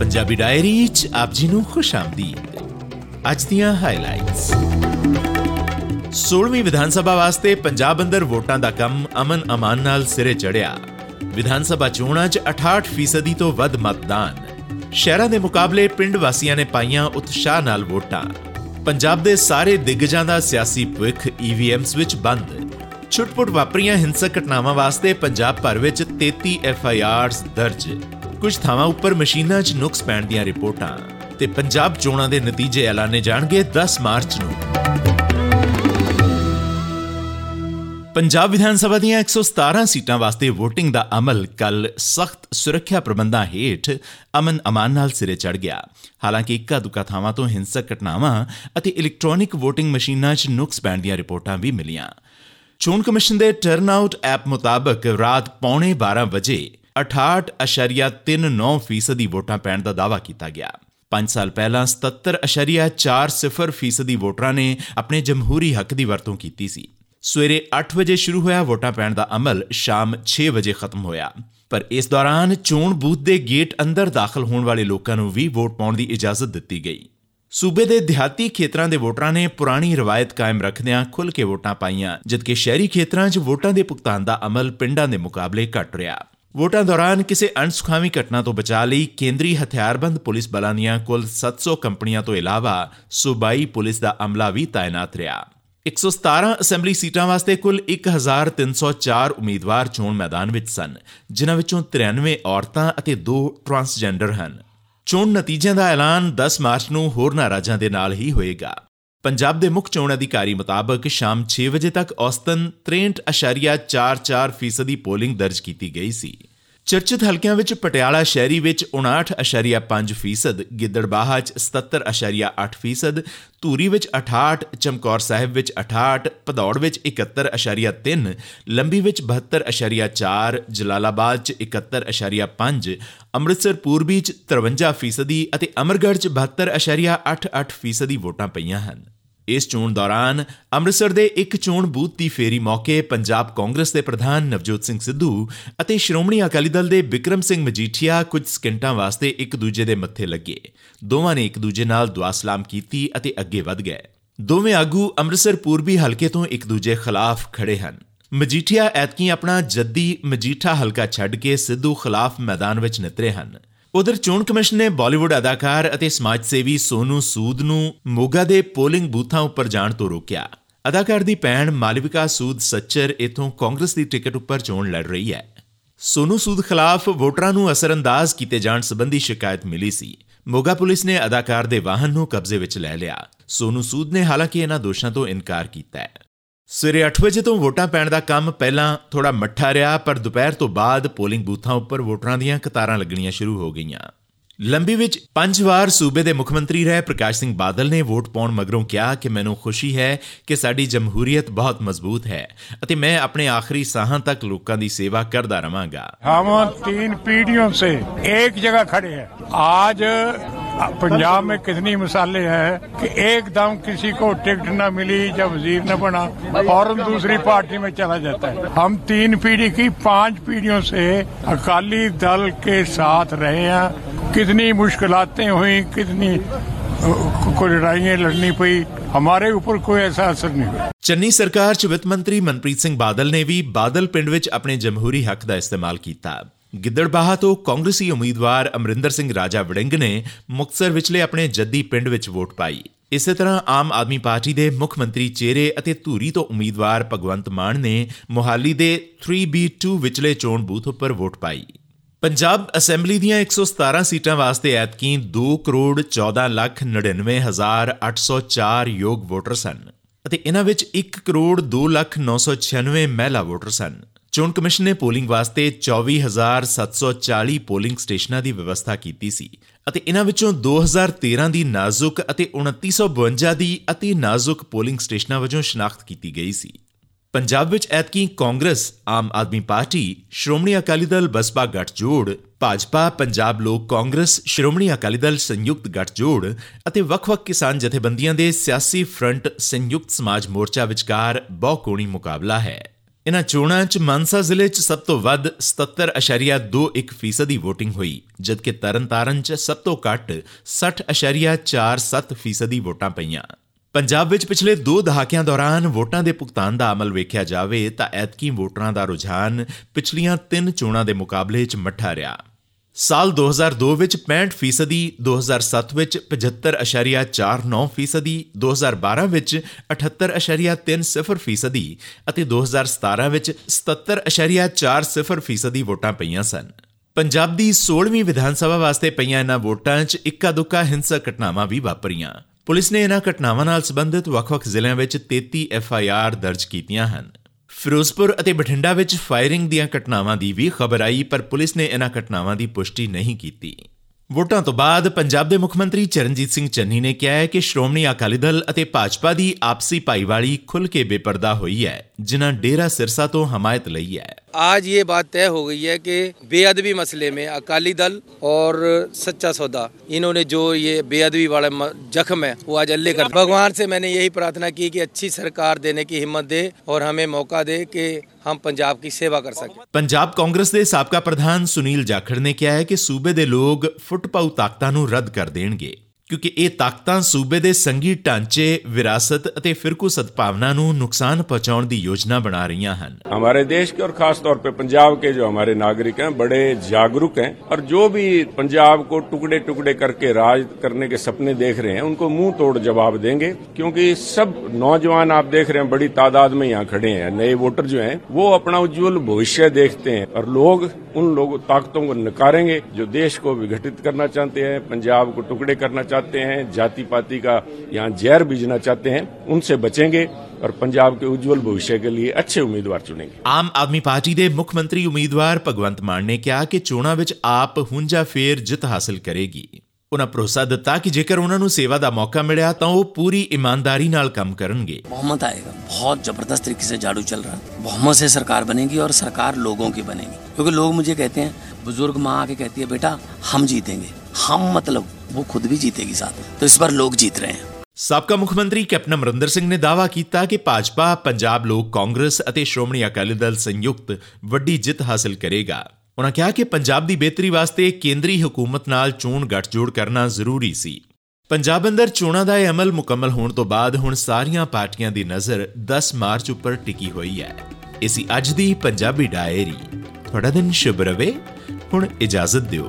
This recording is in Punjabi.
ਪੰਜਾਬੀ ਡਾਇਰੀ ਚ ਆਪ ਜੀ ਨੂੰ ਖੁਸ਼ ਆਮਦੀਦ। ਅੱਜ ਦੀਆਂ ਹਾਈਲਾਈਟਸ 16ਵੀਂ ਵਿਧਾਨ ਸਭਾ ਵਾਸਤੇ ਪੰਜਾਬ ਅੰਦਰ ਵੋਟਾਂ ਦਾ ਕੰਮ ਅਮਨ ਅਮਾਨ ਨਾਲ ਸਿਰੇ ਚੜਿਆ ਵਿਧਾਨ ਸਭਾ ਚੋਣਾਂ 'ਚ 68% ਤੋਂ ਵੱਧ ਮਤਦਾਨ। ਸ਼ਹਿਰਾਂ ਦੇ ਮੁਕਾਬਲੇ ਪਿੰਡ ਵਾਸੀਆਂ ਨੇ ਪਾਈਆਂ ਉਤਸ਼ਾਹ ਨਾਲ ਵੋਟਾਂ। ਪੰਜਾਬ ਦੇ ਸਾਰੇ ਦਿੱਗਜਾਂ ਦਾ ਸਿਆਸੀ ਭਵਿੱਖ ਈਵੀਐਮਸ ਵਿੱਚ ਬੰਦ। ਛੁੱਟਪੁੱਟ ਵਾਪਰੀਆਂ ਹਿੰਸਕ ਘਟਨਾਵਾਂ ਵਾਸਤੇ ਪੰਜਾਬ ਭਰ ਵਿੱਚ 33 ਐਫਆਈਆਰਸ ਦਰਜ। ਕੁਝ ਥਾਵਾਂ ਉੱਪਰ ਮਸ਼ੀਨਾਂ 'ਚ ਨੁਕਸ ਪੈਣ ਦੀਆਂ ਰਿਪੋਰਟਾਂ ਤੇ ਪੰਜਾਬ ਚੋਣਾਂ ਦੇ ਨਤੀਜੇ ਐਲਾਨੇ ਜਾਣਗੇ 10 ਮਾਰਚ ਨੂੰ। ਪੰਜਾਬ ਵਿਧਾਨ ਸਭਾ ਦੀਆਂ 117 ਸੀਟਾਂ ਵਾਸਤੇ VOTING ਦਾ ਅਮਲ ਕੱਲ ਸਖਤ ਸੁਰੱਖਿਆ ਪ੍ਰਬੰਧਾਂ ਹੇਠ ਅਮਨ ਅਮਾਨ ਨਾਲ ਸਿਰੇ ਚੜ ਗਿਆ। ਹਾਲਾਂਕਿ ਇੱਕਾ ਦੁੱਕਾ ਥਾਵਾਂ ਤੋਂ ਹਿੰਸਕ ਘਟਨਾਵਾਂ ਅਤੇ ਇਲੈਕਟ੍ਰੋਨਿਕ VOTING ਮਸ਼ੀਨਾਂ 'ਚ ਨੁਕਸ ਪੈਣ ਦੀਆਂ ਰਿਪੋਰਟਾਂ ਵੀ ਮਿਲੀਆਂ। ਚੋਣ ਕਮਿਸ਼ਨ ਦੇ ਟਰਨਆਊਟ ਐਪ ਮੁਤਾਬਕ ਰਾਤ ਪੌਣੇ 12 ਵਜੇ 68.39% ਦੀ ਵੋਟਾਂ ਪੈਣ ਦਾ ਦਾਅਵਾ ਕੀਤਾ ਗਿਆ। 5 ਸਾਲ ਪਹਿਲਾਂ 77.40% ਦੀ ਵੋਟਰਾਂ ਨੇ ਆਪਣੇ ਜਮਹੂਰੀ ਹੱਕ ਦੀ ਵਰਤੋਂ ਕੀਤੀ ਸੀ। ਸਵੇਰੇ 8 ਵਜੇ ਸ਼ੁਰੂ ਹੋਇਆ ਵੋਟਾਂ ਪੈਣ ਦਾ ਅਮਲ ਸ਼ਾਮ 6 ਵਜੇ ਖਤਮ ਹੋਇਆ। ਪਰ ਇਸ ਦੌਰਾਨ ਚੋਣ ਬੂਥ ਦੇ ਗੇਟ ਅੰਦਰ ਦਾਖਲ ਹੋਣ ਵਾਲੇ ਲੋਕਾਂ ਨੂੰ ਵੀ ਵੋਟ ਪਾਉਣ ਦੀ ਇਜਾਜ਼ਤ ਦਿੱਤੀ ਗਈ। ਸੂਬੇ ਦੇ ਦਿਹਾਤੀ ਖੇਤਰਾਂ ਦੇ ਵੋਟਰਾਂ ਨੇ ਪੁਰਾਣੀ ਰਵਾਇਤ ਕਾਇਮ ਰੱਖਦਿਆਂ ਖੁੱਲ੍ਹ ਕੇ ਵੋਟਾਂ ਪਾਈਆਂ, ਜਦਕਿ ਸ਼ਹਿਰੀ ਖੇਤਰਾਂ 'ਚ ਵੋਟਾਂ ਦੇ ਭੁਗਤਾਨ ਦਾ ਅਮਲ ਪਿੰਡਾਂ ਦੇ ਮੁਕਾਬਲੇ ਘੱਟ ਰਿਹਾ। ਵੋਟਾਂ ਦੌਰਾਨ ਕਿਸੇ ਅਣਸੁਖਾਵੀ ਘਟਨਾ ਤੋਂ ਬਚਾ ਲਈ ਕੇਂਦਰੀ ਹਥਿਆਰਬੰਦ ਪੁਲਿਸ ਬਲਾਂ ਦੀਆਂ ਕੁੱਲ 700 ਕੰਪਨੀਆਂ ਤੋਂ ਇਲਾਵਾ ਸੂਬਾਈ ਪੁਲਿਸ ਦਾ ਅਮਲਾ ਵੀ ਤਾਇਨਾਤ ਰਿਹਾ। 117 ਅਸੈਂਬਲੀ ਸੀਟਾਂ ਵਾਸਤੇ ਕੁੱਲ 1304 ਉਮੀਦਵਾਰ ਚੋਣ ਮੈਦਾਨ ਵਿੱਚ ਸਨ, ਜਿਨ੍ਹਾਂ ਵਿੱਚੋਂ 93 ਔਰਤਾਂ ਅਤੇ 2 ਟਰਾਂਸਜੈਂਡਰ ਹਨ। ਚੋਣ ਨਤੀਜਿਆਂ ਦਾ ਐਲਾਨ 10 ਮਾਰਚ ਨੂੰ ਹੋਰਨਾਂ ਰਾਜਾਂ ਦੇ ਨਾਲ ਹੀ ਹੋਏਗਾ। ਪੰਜਾਬ ਦੇ ਮੁੱਖ ਚੋਣ ਅਧਿਕਾਰੀ ਮੁਤਾਬਕ ਸ਼ਾਮ 6 ਵਜੇ ਤੱਕ ਔਸਤਨ 63.44% ਦੀ ਪੋਲਿੰਗ ਦਰਜ ਕੀਤੀ ਗਈ ਸੀ। ਚਰਚਿਤ ਹਲਕਿਆਂ ਵਿੱਚ ਪਟਿਆਲਾ ਸ਼ਹਿਰੀ ਵਿੱਚ 59.5% ਗਿੱਦੜਬਾਹਾ 'ਚ 77.8% ਧੂਰੀ ਵਿੱਚ 68 ਚਮਕੌਰ ਸਾਹਿਬ ਵਿੱਚ 68 ਭਦੌੜ ਵਿੱਚ 71.3 ਲੰਬੀ ਵਿੱਚ 72.4 ਜਲਾਲਾਬਾਦ 'ਚ 71.5 ਅੰਮ੍ਰਿਤਸਰ ਪੂਰਬੀ 'ਚ 53% ਅਤੇ ਅਮਰਗੜ੍ਹ 'ਚ 72.88% ਦੀ ਵੋਟਾਂ ਪਈਆਂ ਹਨ। ਇਸ ਚੋਣ ਦੌਰਾਨ ਅੰਮ੍ਰਿਤਸਰ ਦੇ ਇੱਕ ਚੋਣ ਬੂਥ ਦੀ ਫੇਰੀ ਮੌਕੇ ਪੰਜਾਬ ਕਾਂਗਰਸ ਦੇ ਪ੍ਰਧਾਨ ਨਵਜੋਤ ਸਿੰਘ ਸਿੱਧੂ ਅਤੇ ਸ਼੍ਰੋਮਣੀ ਅਕਾਲੀ ਦਲ ਦੇ ਵਿਕਰਮ ਸਿੰਘ ਮਜੀਠੀਆ ਕੁਝ ਸਕਿੰਟਾਂ ਵਾਸਤੇ ਇੱਕ ਦੂਜੇ ਦੇ ਮੱਥੇ ਲੱਗੇ। ਦੋਵਾਂ ਨੇ ਇੱਕ ਦੂਜੇ ਨਾਲ ਦੁਆ ਸਲਾਮ ਕੀਤੀ ਅਤੇ ਅੱਗੇ ਵਧ ਗਏ। ਦੋਵੇਂ ਆਗੂ ਅੰਮ੍ਰਿਤਸਰ ਪੂਰਬੀ ਹਲਕੇ ਤੋਂ ਇੱਕ ਦੂਜੇ ਖਿਲਾਫ ਖੜੇ ਹਨ। ਮਜੀਠੀਆ ਐਤਕੀ ਆਪਣਾ ਜੱਦੀ ਮਜੀਠਾ ਹਲਕਾ ਛੱਡ ਕੇ ਸਿੱਧੂ ਖਿਲਾਫ ਮੈਦਾਨ ਵਿੱਚ ਨਿਤਰੇ ਹਨ। ਉਧਰ ਚੋਣ ਕਮਿਸ਼ਨ ਨੇ ਬਾਲੀਵੁੱਡ ਅਦਾਕਾਰ ਅਤੇ ਸਮਾਜ ਸੇਵੀ ਸੋਨੂ ਸੂਦ ਨੂੰ ਮੋਗਾ ਦੇ ਪੋਲਿੰਗ ਬੂਥਾਂ ਉੱਪਰ ਜਾਣ ਤੋਂ ਰੋਕਿਆ। ਅਦਾਕਾਰ ਦੀ ਭੈਣ ਮਾਲਵਿਕਾ ਸੂਦ ਸੱਚਰ ਇਥੋਂ ਕਾਂਗਰਸ ਦੀ ਟਿਕਟ ਉੱਪਰ ਚੋਣ ਲੜ ਰਹੀ ਹੈ। ਸੋਨੂ ਸੂਦ ਖਿਲਾਫ ਵੋਟਰਾਂ ਨੂੰ ਅਸਰੰਦਾਜ਼ ਕੀਤੇ ਜਾਣ ਸੰਬੰਧੀ ਸ਼ਿਕਾਇਤ ਮਿਲੀ ਸੀ। ਮੋਗਾ ਪੁਲਿਸ ਨੇ ਅਦਾਕਾਰ ਦੇ ਵਾਹਨ ਨੂੰ ਕਬਜ਼ੇ ਵਿੱਚ ਲੈ ਲਿਆ। ਸੋਨੂ ਸੂਦ ਨੇ ਹਾਲਾਂਕਿ ਇਹਨਾਂ ਦੋਸ਼ਾਂ ਤੋਂ ਇਨਕਾਰ ਕੀਤਾ ਹੈ। ਸਵੇਰੇ 8 ਵਜੇ ਤੋਂ ਵੋਟਾਂ ਪੈਣ ਦਾ ਕੰਮ ਪਹਿਲਾਂ ਥੋੜਾ ਮੱਠਾ ਰਿਹਾ, ਪਰ ਦੁਪਹਿਰ ਤੋਂ ਬਾਅਦ ਪੋਲਿੰਗ ਬੂਥਾਂ ਉੱਪਰ ਵੋਟਰਾਂ ਦੀਆਂ ਕਤਾਰਾਂ ਲੱਗਣੀਆਂ ਸ਼ੁਰੂ ਹੋ ਗਈਆਂ। ਲੰਬੀ ਵਿੱਚ ਪੰਜ ਵਾਰ ਸੂਬੇ ਦੇ ਮੁੱਖ ਮੰਤਰੀ ਰਹੇ ਪ੍ਰਕਾਸ਼ ਸਿੰਘ ਬਾਦਲ ਨੇ ਵੋਟ ਪਾਉਣ ਮਗਰੋਂ ਕਿਹਾ ਕਿ ਮੈਨੂੰ ਖੁਸ਼ੀ ਹੈ ਕਿ ਸਾਡੀ ਜਮਹੂਰੀਅਤ ਬਹੁਤ ਮਜ਼ਬੂਤ ਹੈ ਅਤੇ ਮੈਂ ਆਪਣੇ ਆਖਰੀ ਸਾਹਾਂ ਤੱਕ ਲੋਕਾਂ ਦੀ ਸੇਵਾ ਕਰਦਾ ਰਵਾਂਗਾ। ਹਮ ਤਿੰਨ ਪੀੜ੍ਹੀਆਂ ਸੇ, ਇੱਕ ਜਗ੍ਹਾ ਖੜੇ ਹੈ। आज पंजाब में कितनी मिसालें हैं कि एकदम किसी को टिकट न मिली जब वजीर न बना फौरन दूसरी पार्टी में चला जाता है हम तीन पीढ़ी की पांच पीढ़ियों से अकाली दल के साथ रहे हैं कितनी मुश्किलातें हुई कितनी कोई लड़ाइयाँ लड़नी पई हमारे ऊपर कोई ऐसा असर नहीं हुआ ਚੰਨੀ ਸਰਕਾਰ ਚ ਵਿੱਤ ਮੰਤਰੀ ਮਨਪ੍ਰੀਤ ਸਿੰਘ ਬਾਦਲ ਨੇ ਵੀ ਬਾਦਲ ਪਿੰਡ ਵਿੱਚ ਆਪਣੇ ਜਮਹੂਰੀ ਹੱਕ ਦਾ ਇਸਤੇਮਾਲ ਕੀਤਾ ਗਿੱਦੜਬਾਹਾ ਤੋਂ ਕਾਂਗਰਸੀ ਉਮੀਦਵਾਰ ਅਮਰਿੰਦਰ ਸਿੰਘ ਰਾਜਾ ਵੜਿੰਗ ਨੇ ਮੁਕਤਸਰ ਵਿਚਲੇ ਆਪਣੇ ਜੱਦੀ ਪਿੰਡ ਵਿੱਚ ਵੋਟ ਪਾਈ। ਇਸੇ ਤਰ੍ਹਾਂ ਆਮ ਆਦਮੀ ਪਾਰਟੀ ਦੇ ਮੁੱਖ ਮੰਤਰੀ ਚਿਹਰੇ ਅਤੇ ਧੂਰੀ ਤੋਂ ਉਮੀਦਵਾਰ ਭਗਵੰਤ ਮਾਨ ਨੇ ਮੋਹਾਲੀ ਦੇ 3B2 ਵਿਚਲੇ ਚੋਣ ਬੂਥ ਉੱਪਰ ਵੋਟ ਪਾਈ। ਪੰਜਾਬ ਅਸੈਂਬਲੀ ਦੀਆਂ 117 ਸੀਟਾਂ ਵਾਸਤੇ ਐਤਕੀ 2 ਕਰੋੜ 14 ਲੱਖ 99 ਹਜ਼ਾਰ 804 ਯੋਗ ਵੋਟਰ ਸਨ ਅਤੇ ਇਹਨਾਂ ਵਿੱਚ 1 ਕਰੋੜ 2 ਲੱਖ 996 ਮਹਿਲਾ ਵੋਟਰ ਸਨ। ਚੋਣ ਕਮਿਸ਼ਨ ਨੇ ਪੋਲਿੰਗ ਵਾਸਤੇ 24740 ਪੋਲਿੰਗ ਸਟੇਸ਼ਨਾਂ ਦੀ ਵਿਵਸਥਾ ਕੀਤੀ ਸੀ ਅਤੇ ਇਹਨਾਂ ਵਿੱਚੋਂ 2013 ਦੀ ਨਾਜ਼ੁਕ ਅਤੇ 2952 ਦੀ ਅਤੀ ਨਾਜ਼ੁਕ ਪੋਲਿੰਗ ਸਟੇਸ਼ਨਾਂ ਵਜੋਂ ਸ਼ਨਾਖਤ ਕੀਤੀ ਗਈ ਸੀ। ਪੰਜਾਬ ਵਿੱਚ ਐਤਕੀ ਕਾਂਗਰਸ, ਆਮ ਆਦਮੀ ਪਾਰਟੀ, ਸ਼੍ਰੋਮਣੀ ਅਕਾਲੀ ਦਲ, ਬਸਪਾ ਗੱਠਜੋੜ, ਭਾਜਪਾ, ਪੰਜਾਬ ਲੋਕ ਕਾਂਗਰਸ, ਸ਼੍ਰੋਮਣੀ ਅਕਾਲੀ ਦਲ, ਸੰਯੁਕਤ ਗੱਠਜੋੜ ਅਤੇ ਵੱਖ-ਵੱਖ ਕਿਸਾਨ ਜਥੇਬੰਦੀਆਂ ਦੇ ਸਿਆਸੀ ਫਰੰਟ ਸੰਯੁਕਤ ਸਮਾਜ ਮੋਰਚਾ ਵਿਚਕਾਰ ਬਹੁਕੋਣੀ ਮੁਕਾਬਲਾ ਹੈ। ਇਨ੍ਹਾਂ ਚੋਣਾਂ 'ਚ ਮਾਨਸਾ ਜ਼ਿਲ੍ਹੇ 'ਚ ਸਭ ਤੋਂ ਵੱਧ 77.21% ਦੀ VOTING ਹੋਈ, ਜਦਕਿ ਤਰਨਤਾਰਨ 'ਚ ਸਭ ਤੋਂ ਘੱਟ 60.47% ਦੀ ਵੋਟਾਂ ਪਈਆਂ। ਪੰਜਾਬ ਵਿੱਚ ਪਿਛਲੇ 2 ਦਹਾਕਿਆਂ ਦੌਰਾਨ ਵੋਟਾਂ ਦੇ ਭੁਗਤਾਨ ਦਾ ਅਮਲ ਵੇਖਿਆ ਜਾਵੇ ਤਾਂ ਐਤਕੀ ਵੋਟਰਾਂ ਦਾ ਰੁਝਾਨ ਪਿਛਲੀਆਂ 3 ਚੋਣਾਂ ਦੇ ਮੁਕਾਬਲੇ 'ਚ ਮੱਠਾ ਰਿਹਾ। ਸਾਲ 2002 ਵਿੱਚ 65%, 2007 ਵਿੱਚ 75.49%, 2012 ਵਿੱਚ 78.30% ਅਤੇ 2017 ਵਿੱਚ 77.40% ਦੀ ਵੋਟਾਂ ਪਈਆਂ ਸਨ। ਪੰਜਾਬ ਦੀ 16ਵੀਂ ਵਿਧਾਨ ਸਭਾ ਵਾਸਤੇ ਪਈਆਂ ਇਹਨਾਂ ਵੋਟਾਂ 'ਚ ਇੱਕਾ ਦੁੱਕਾ ਹਿੰਸਕ ਘਟਨਾਵਾਂ ਵੀ ਵਾਪਰੀਆਂ। ਪੁਲਿਸ ਨੇ ਇਹਨਾਂ ਘਟਨਾਵਾਂ ਨਾਲ ਸੰਬੰਧਿਤ ਵੱਖ-ਵੱਖ ਜ਼ਿਲ੍ਹਿਆਂ ਵਿੱਚ 33 ਐਫ ਆਈ ਆਰ ਦਰਜ ਕੀਤੀਆਂ ਹਨ। ਫਿਰੋਜ਼ਪੁਰ ਅਤੇ ਬਠਿੰਡਾ ਵਿੱਚ ਫਾਇਰਿੰਗ ਦੀਆਂ ਘਟਨਾਵਾਂ ਦੀ ਵੀ ਖਬਰ ਆਈ, ਪਰ ਪੁਲਿਸ ਨੇ ਇਹਨਾਂ ਘਟਨਾਵਾਂ ਦੀ ਪੁਸ਼ਟੀ ਨਹੀਂ ਕੀਤੀ। ਵੋਟਾਂ ਤੋਂ ਬਾਅਦ ਪੰਜਾਬ ਦੇ ਮੁੱਖ ਮੰਤਰੀ ਚਰਨਜੀਤ ਸਿੰਘ ਚੰਨੀ ਨੇ ਕਿਹਾ ਹੈ ਕਿ ਸ਼੍ਰੋਮਣੀ ਅਕਾਲੀ ਦਲ ਅਤੇ ਭਾਜਪਾ ਦੀ ਆਪਸੀ ਭਾਈਵਾਲੀ ਖੁੱਲ ਕੇ ਬੇਪਰਦਾ ਹੋਈ ਹੈ, ਜਿਨ੍ਹਾਂ ਡੇਰਾ ਸਿਰਸਾ ਤੋਂ ਹਮਾਇਤ ਲਈ ਹੈ। आज ये बात तय हो गई है कि बेअदबी मसले में अकाली दल और सच्चा सौदा इन्होंने जो ये बेअदबी वाला जख्म है वो आज अल्ले कर भगवान से मैंने यही प्रार्थना की कि अच्छी सरकार देने की हिम्मत दे और हमें मौका दे कि हम पंजाब की सेवा कर सकें ਪੰਜਾਬ ਕਾਂਗਰਸ ਦੇ ਸਾਬਕਾ ਪ੍ਰਧਾਨ ਸੁਨੀਲ ਜਾਖੜ ਨੇ ਕਿਹਾ ਹੈ ਕਿ ਸੂਬੇ ਦੇ ਲੋਕ ਫੁੱਟਪਾਉ ਤਾਕਤਾਂ ਨੂੰ ਰੱਦ ਕਰ ਦੇਣਗੇ ਕਿਉਂਕਿ ਇਹ ਤਾਕਤਾਂ ਸੂਬੇ ਦੇ ਸੰਗੀ ਢਾਂਚੇ ਵਿਰਾਸਤ ਅਤੇ ਫਿਰਕੂ ਸਦਭਾਵਨਾ ਨੂੰ ਨੁਕਸਾਨ ਪਹੁੰਚਾਉਣ ਦੀ ਯੋਜਨਾ ਬਣਾ ਰਹੀਆਂ ਹਨ हमारे देश के और खास तौर पे पंजाब के जो हमारे नागरिक हैं बड़े जागरूक हैं और जो भी पंजाब को टुकड़े टुकड़े करके राज करने के सपने देख रहे हैं उनको मुंह तोड़ जवाब देंगे क्योंकि सब नौजवान आप देख रहे हैं बड़ी तादाद में यहाँ खड़े हैं नए वोटर जो हैं वो अपना उज्जवल भविष्य देखते हैं और लोग उन लोग ताकतों को नकारेंगे जो देश को विघटित करना चाहते हैं पंजाब को टुकड़े करना चाहते हैं जाति पाति का यहाँ जहर बीजना चाहते हैं उनसे बचेंगे और पंजाब के उज्जवल भविष्य के लिए अच्छे उम्मीदवार चुनेंगे ਆਮ ਆਦਮੀ ਪਾਰਟੀ ਦੇ ਮੁੱਖ ਮੰਤਰੀ ਉਮੀਦਵਾਰ ਭਗਵੰਤ ਮਾਨ ਨੇ ਕਿਹਾ ਕਿ ਚੋਣਾਂ ਵਿੱਚ ਆਪ ਹੁੰਜਾ ਫੇਰ ਜਿੱਤ ਹਾਸਲ ਕਰੇਗੀ ਉਹਨਾਂ ਭਰੋਸਾ ਦਿੱਤਾ ਕਿ ਜੇਕਰ ਉਹਨਾਂ ਨੂੰ ਸੇਵਾ ਦਾ ਮੌਕਾ ਮਿਲਿਆ ਤਾਂ ਉਹ ਪੂਰੀ ਇਮਾਨਦਾਰੀ ਨਾਲ ਕੰਮ ਕਰਨਗੇ बहुमत आएगा बहुत जबरदस्त तरीके से झाड़ू चल रहा है बहुमत से सरकार बनेगी और सरकार लोगों की बनेगी क्योंकि लोग मुझे कहते हैं बुजुर्ग माँ आके कहती है बेटा हम जीतेंगे हम मतलब वो खुद भी जीतेगी साथ तो इस बार लोग जीत रहे हैं ਸਾਬਕਾ ਮੁੱਖ ਮੰਤਰੀ ਕੈਪਟਨ ਅਮਰਿੰਦਰ ਸਿੰਘ ਨੇ ਦਾਅਵਾ ਕੀਤਾ ਕਿ ਭਾਜਪਾ ਪੰਜਾਬ ਲੋਕ ਕਾਂਗਰਸ ਅਤੇ ਸ਼੍ਰੋਮਣੀ ਅਕਾਲੀ ਦਲ ਸੰਯੁਕਤ ਵੱਡੀ ਜਿੱਤ ਹਾਸਲ ਕਰੇਗਾ ਉਹਨਾਂ ਕਿਹਾ ਕਿ ਪੰਜਾਬ ਦੀ ਬਿਹਤਰੀ ਵਾਸਤੇ ਕੇਂਦਰੀ ਹਕੂਮਤ ਨਾਲ ਚੋਣ ਗੱਠਜੋੜ ਕਰਨਾ ਜ਼ਰੂਰੀ ਸੀ ਪੰਜਾਬ ਅੰਦਰ ਚੋਣਾਂ ਦਾ ਇਹ ਅਮਲ ਮੁਕੰਮਲ ਹੋਣ ਤੋਂ ਬਾਅਦ ਹੁਣ ਸਾਰੀਆਂ ਪਾਰਟੀਆਂ ਦੀ ਨਜ਼ਰ 10 ਮਾਰਚ ਉੱਪਰ ਟਿਕੀ ਹੋਈ ਹੈ ਇਸੀ ਅੱਜ ਦੀ ਪੰਜਾਬੀ ਡਾਇਰੀ ਤੁਹਾਡਾ ਦਿਨ ਸ਼ੁਭ ਰਵੇ ਹੁਣ ਇਜਾਜ਼ਤ ਦਿਓ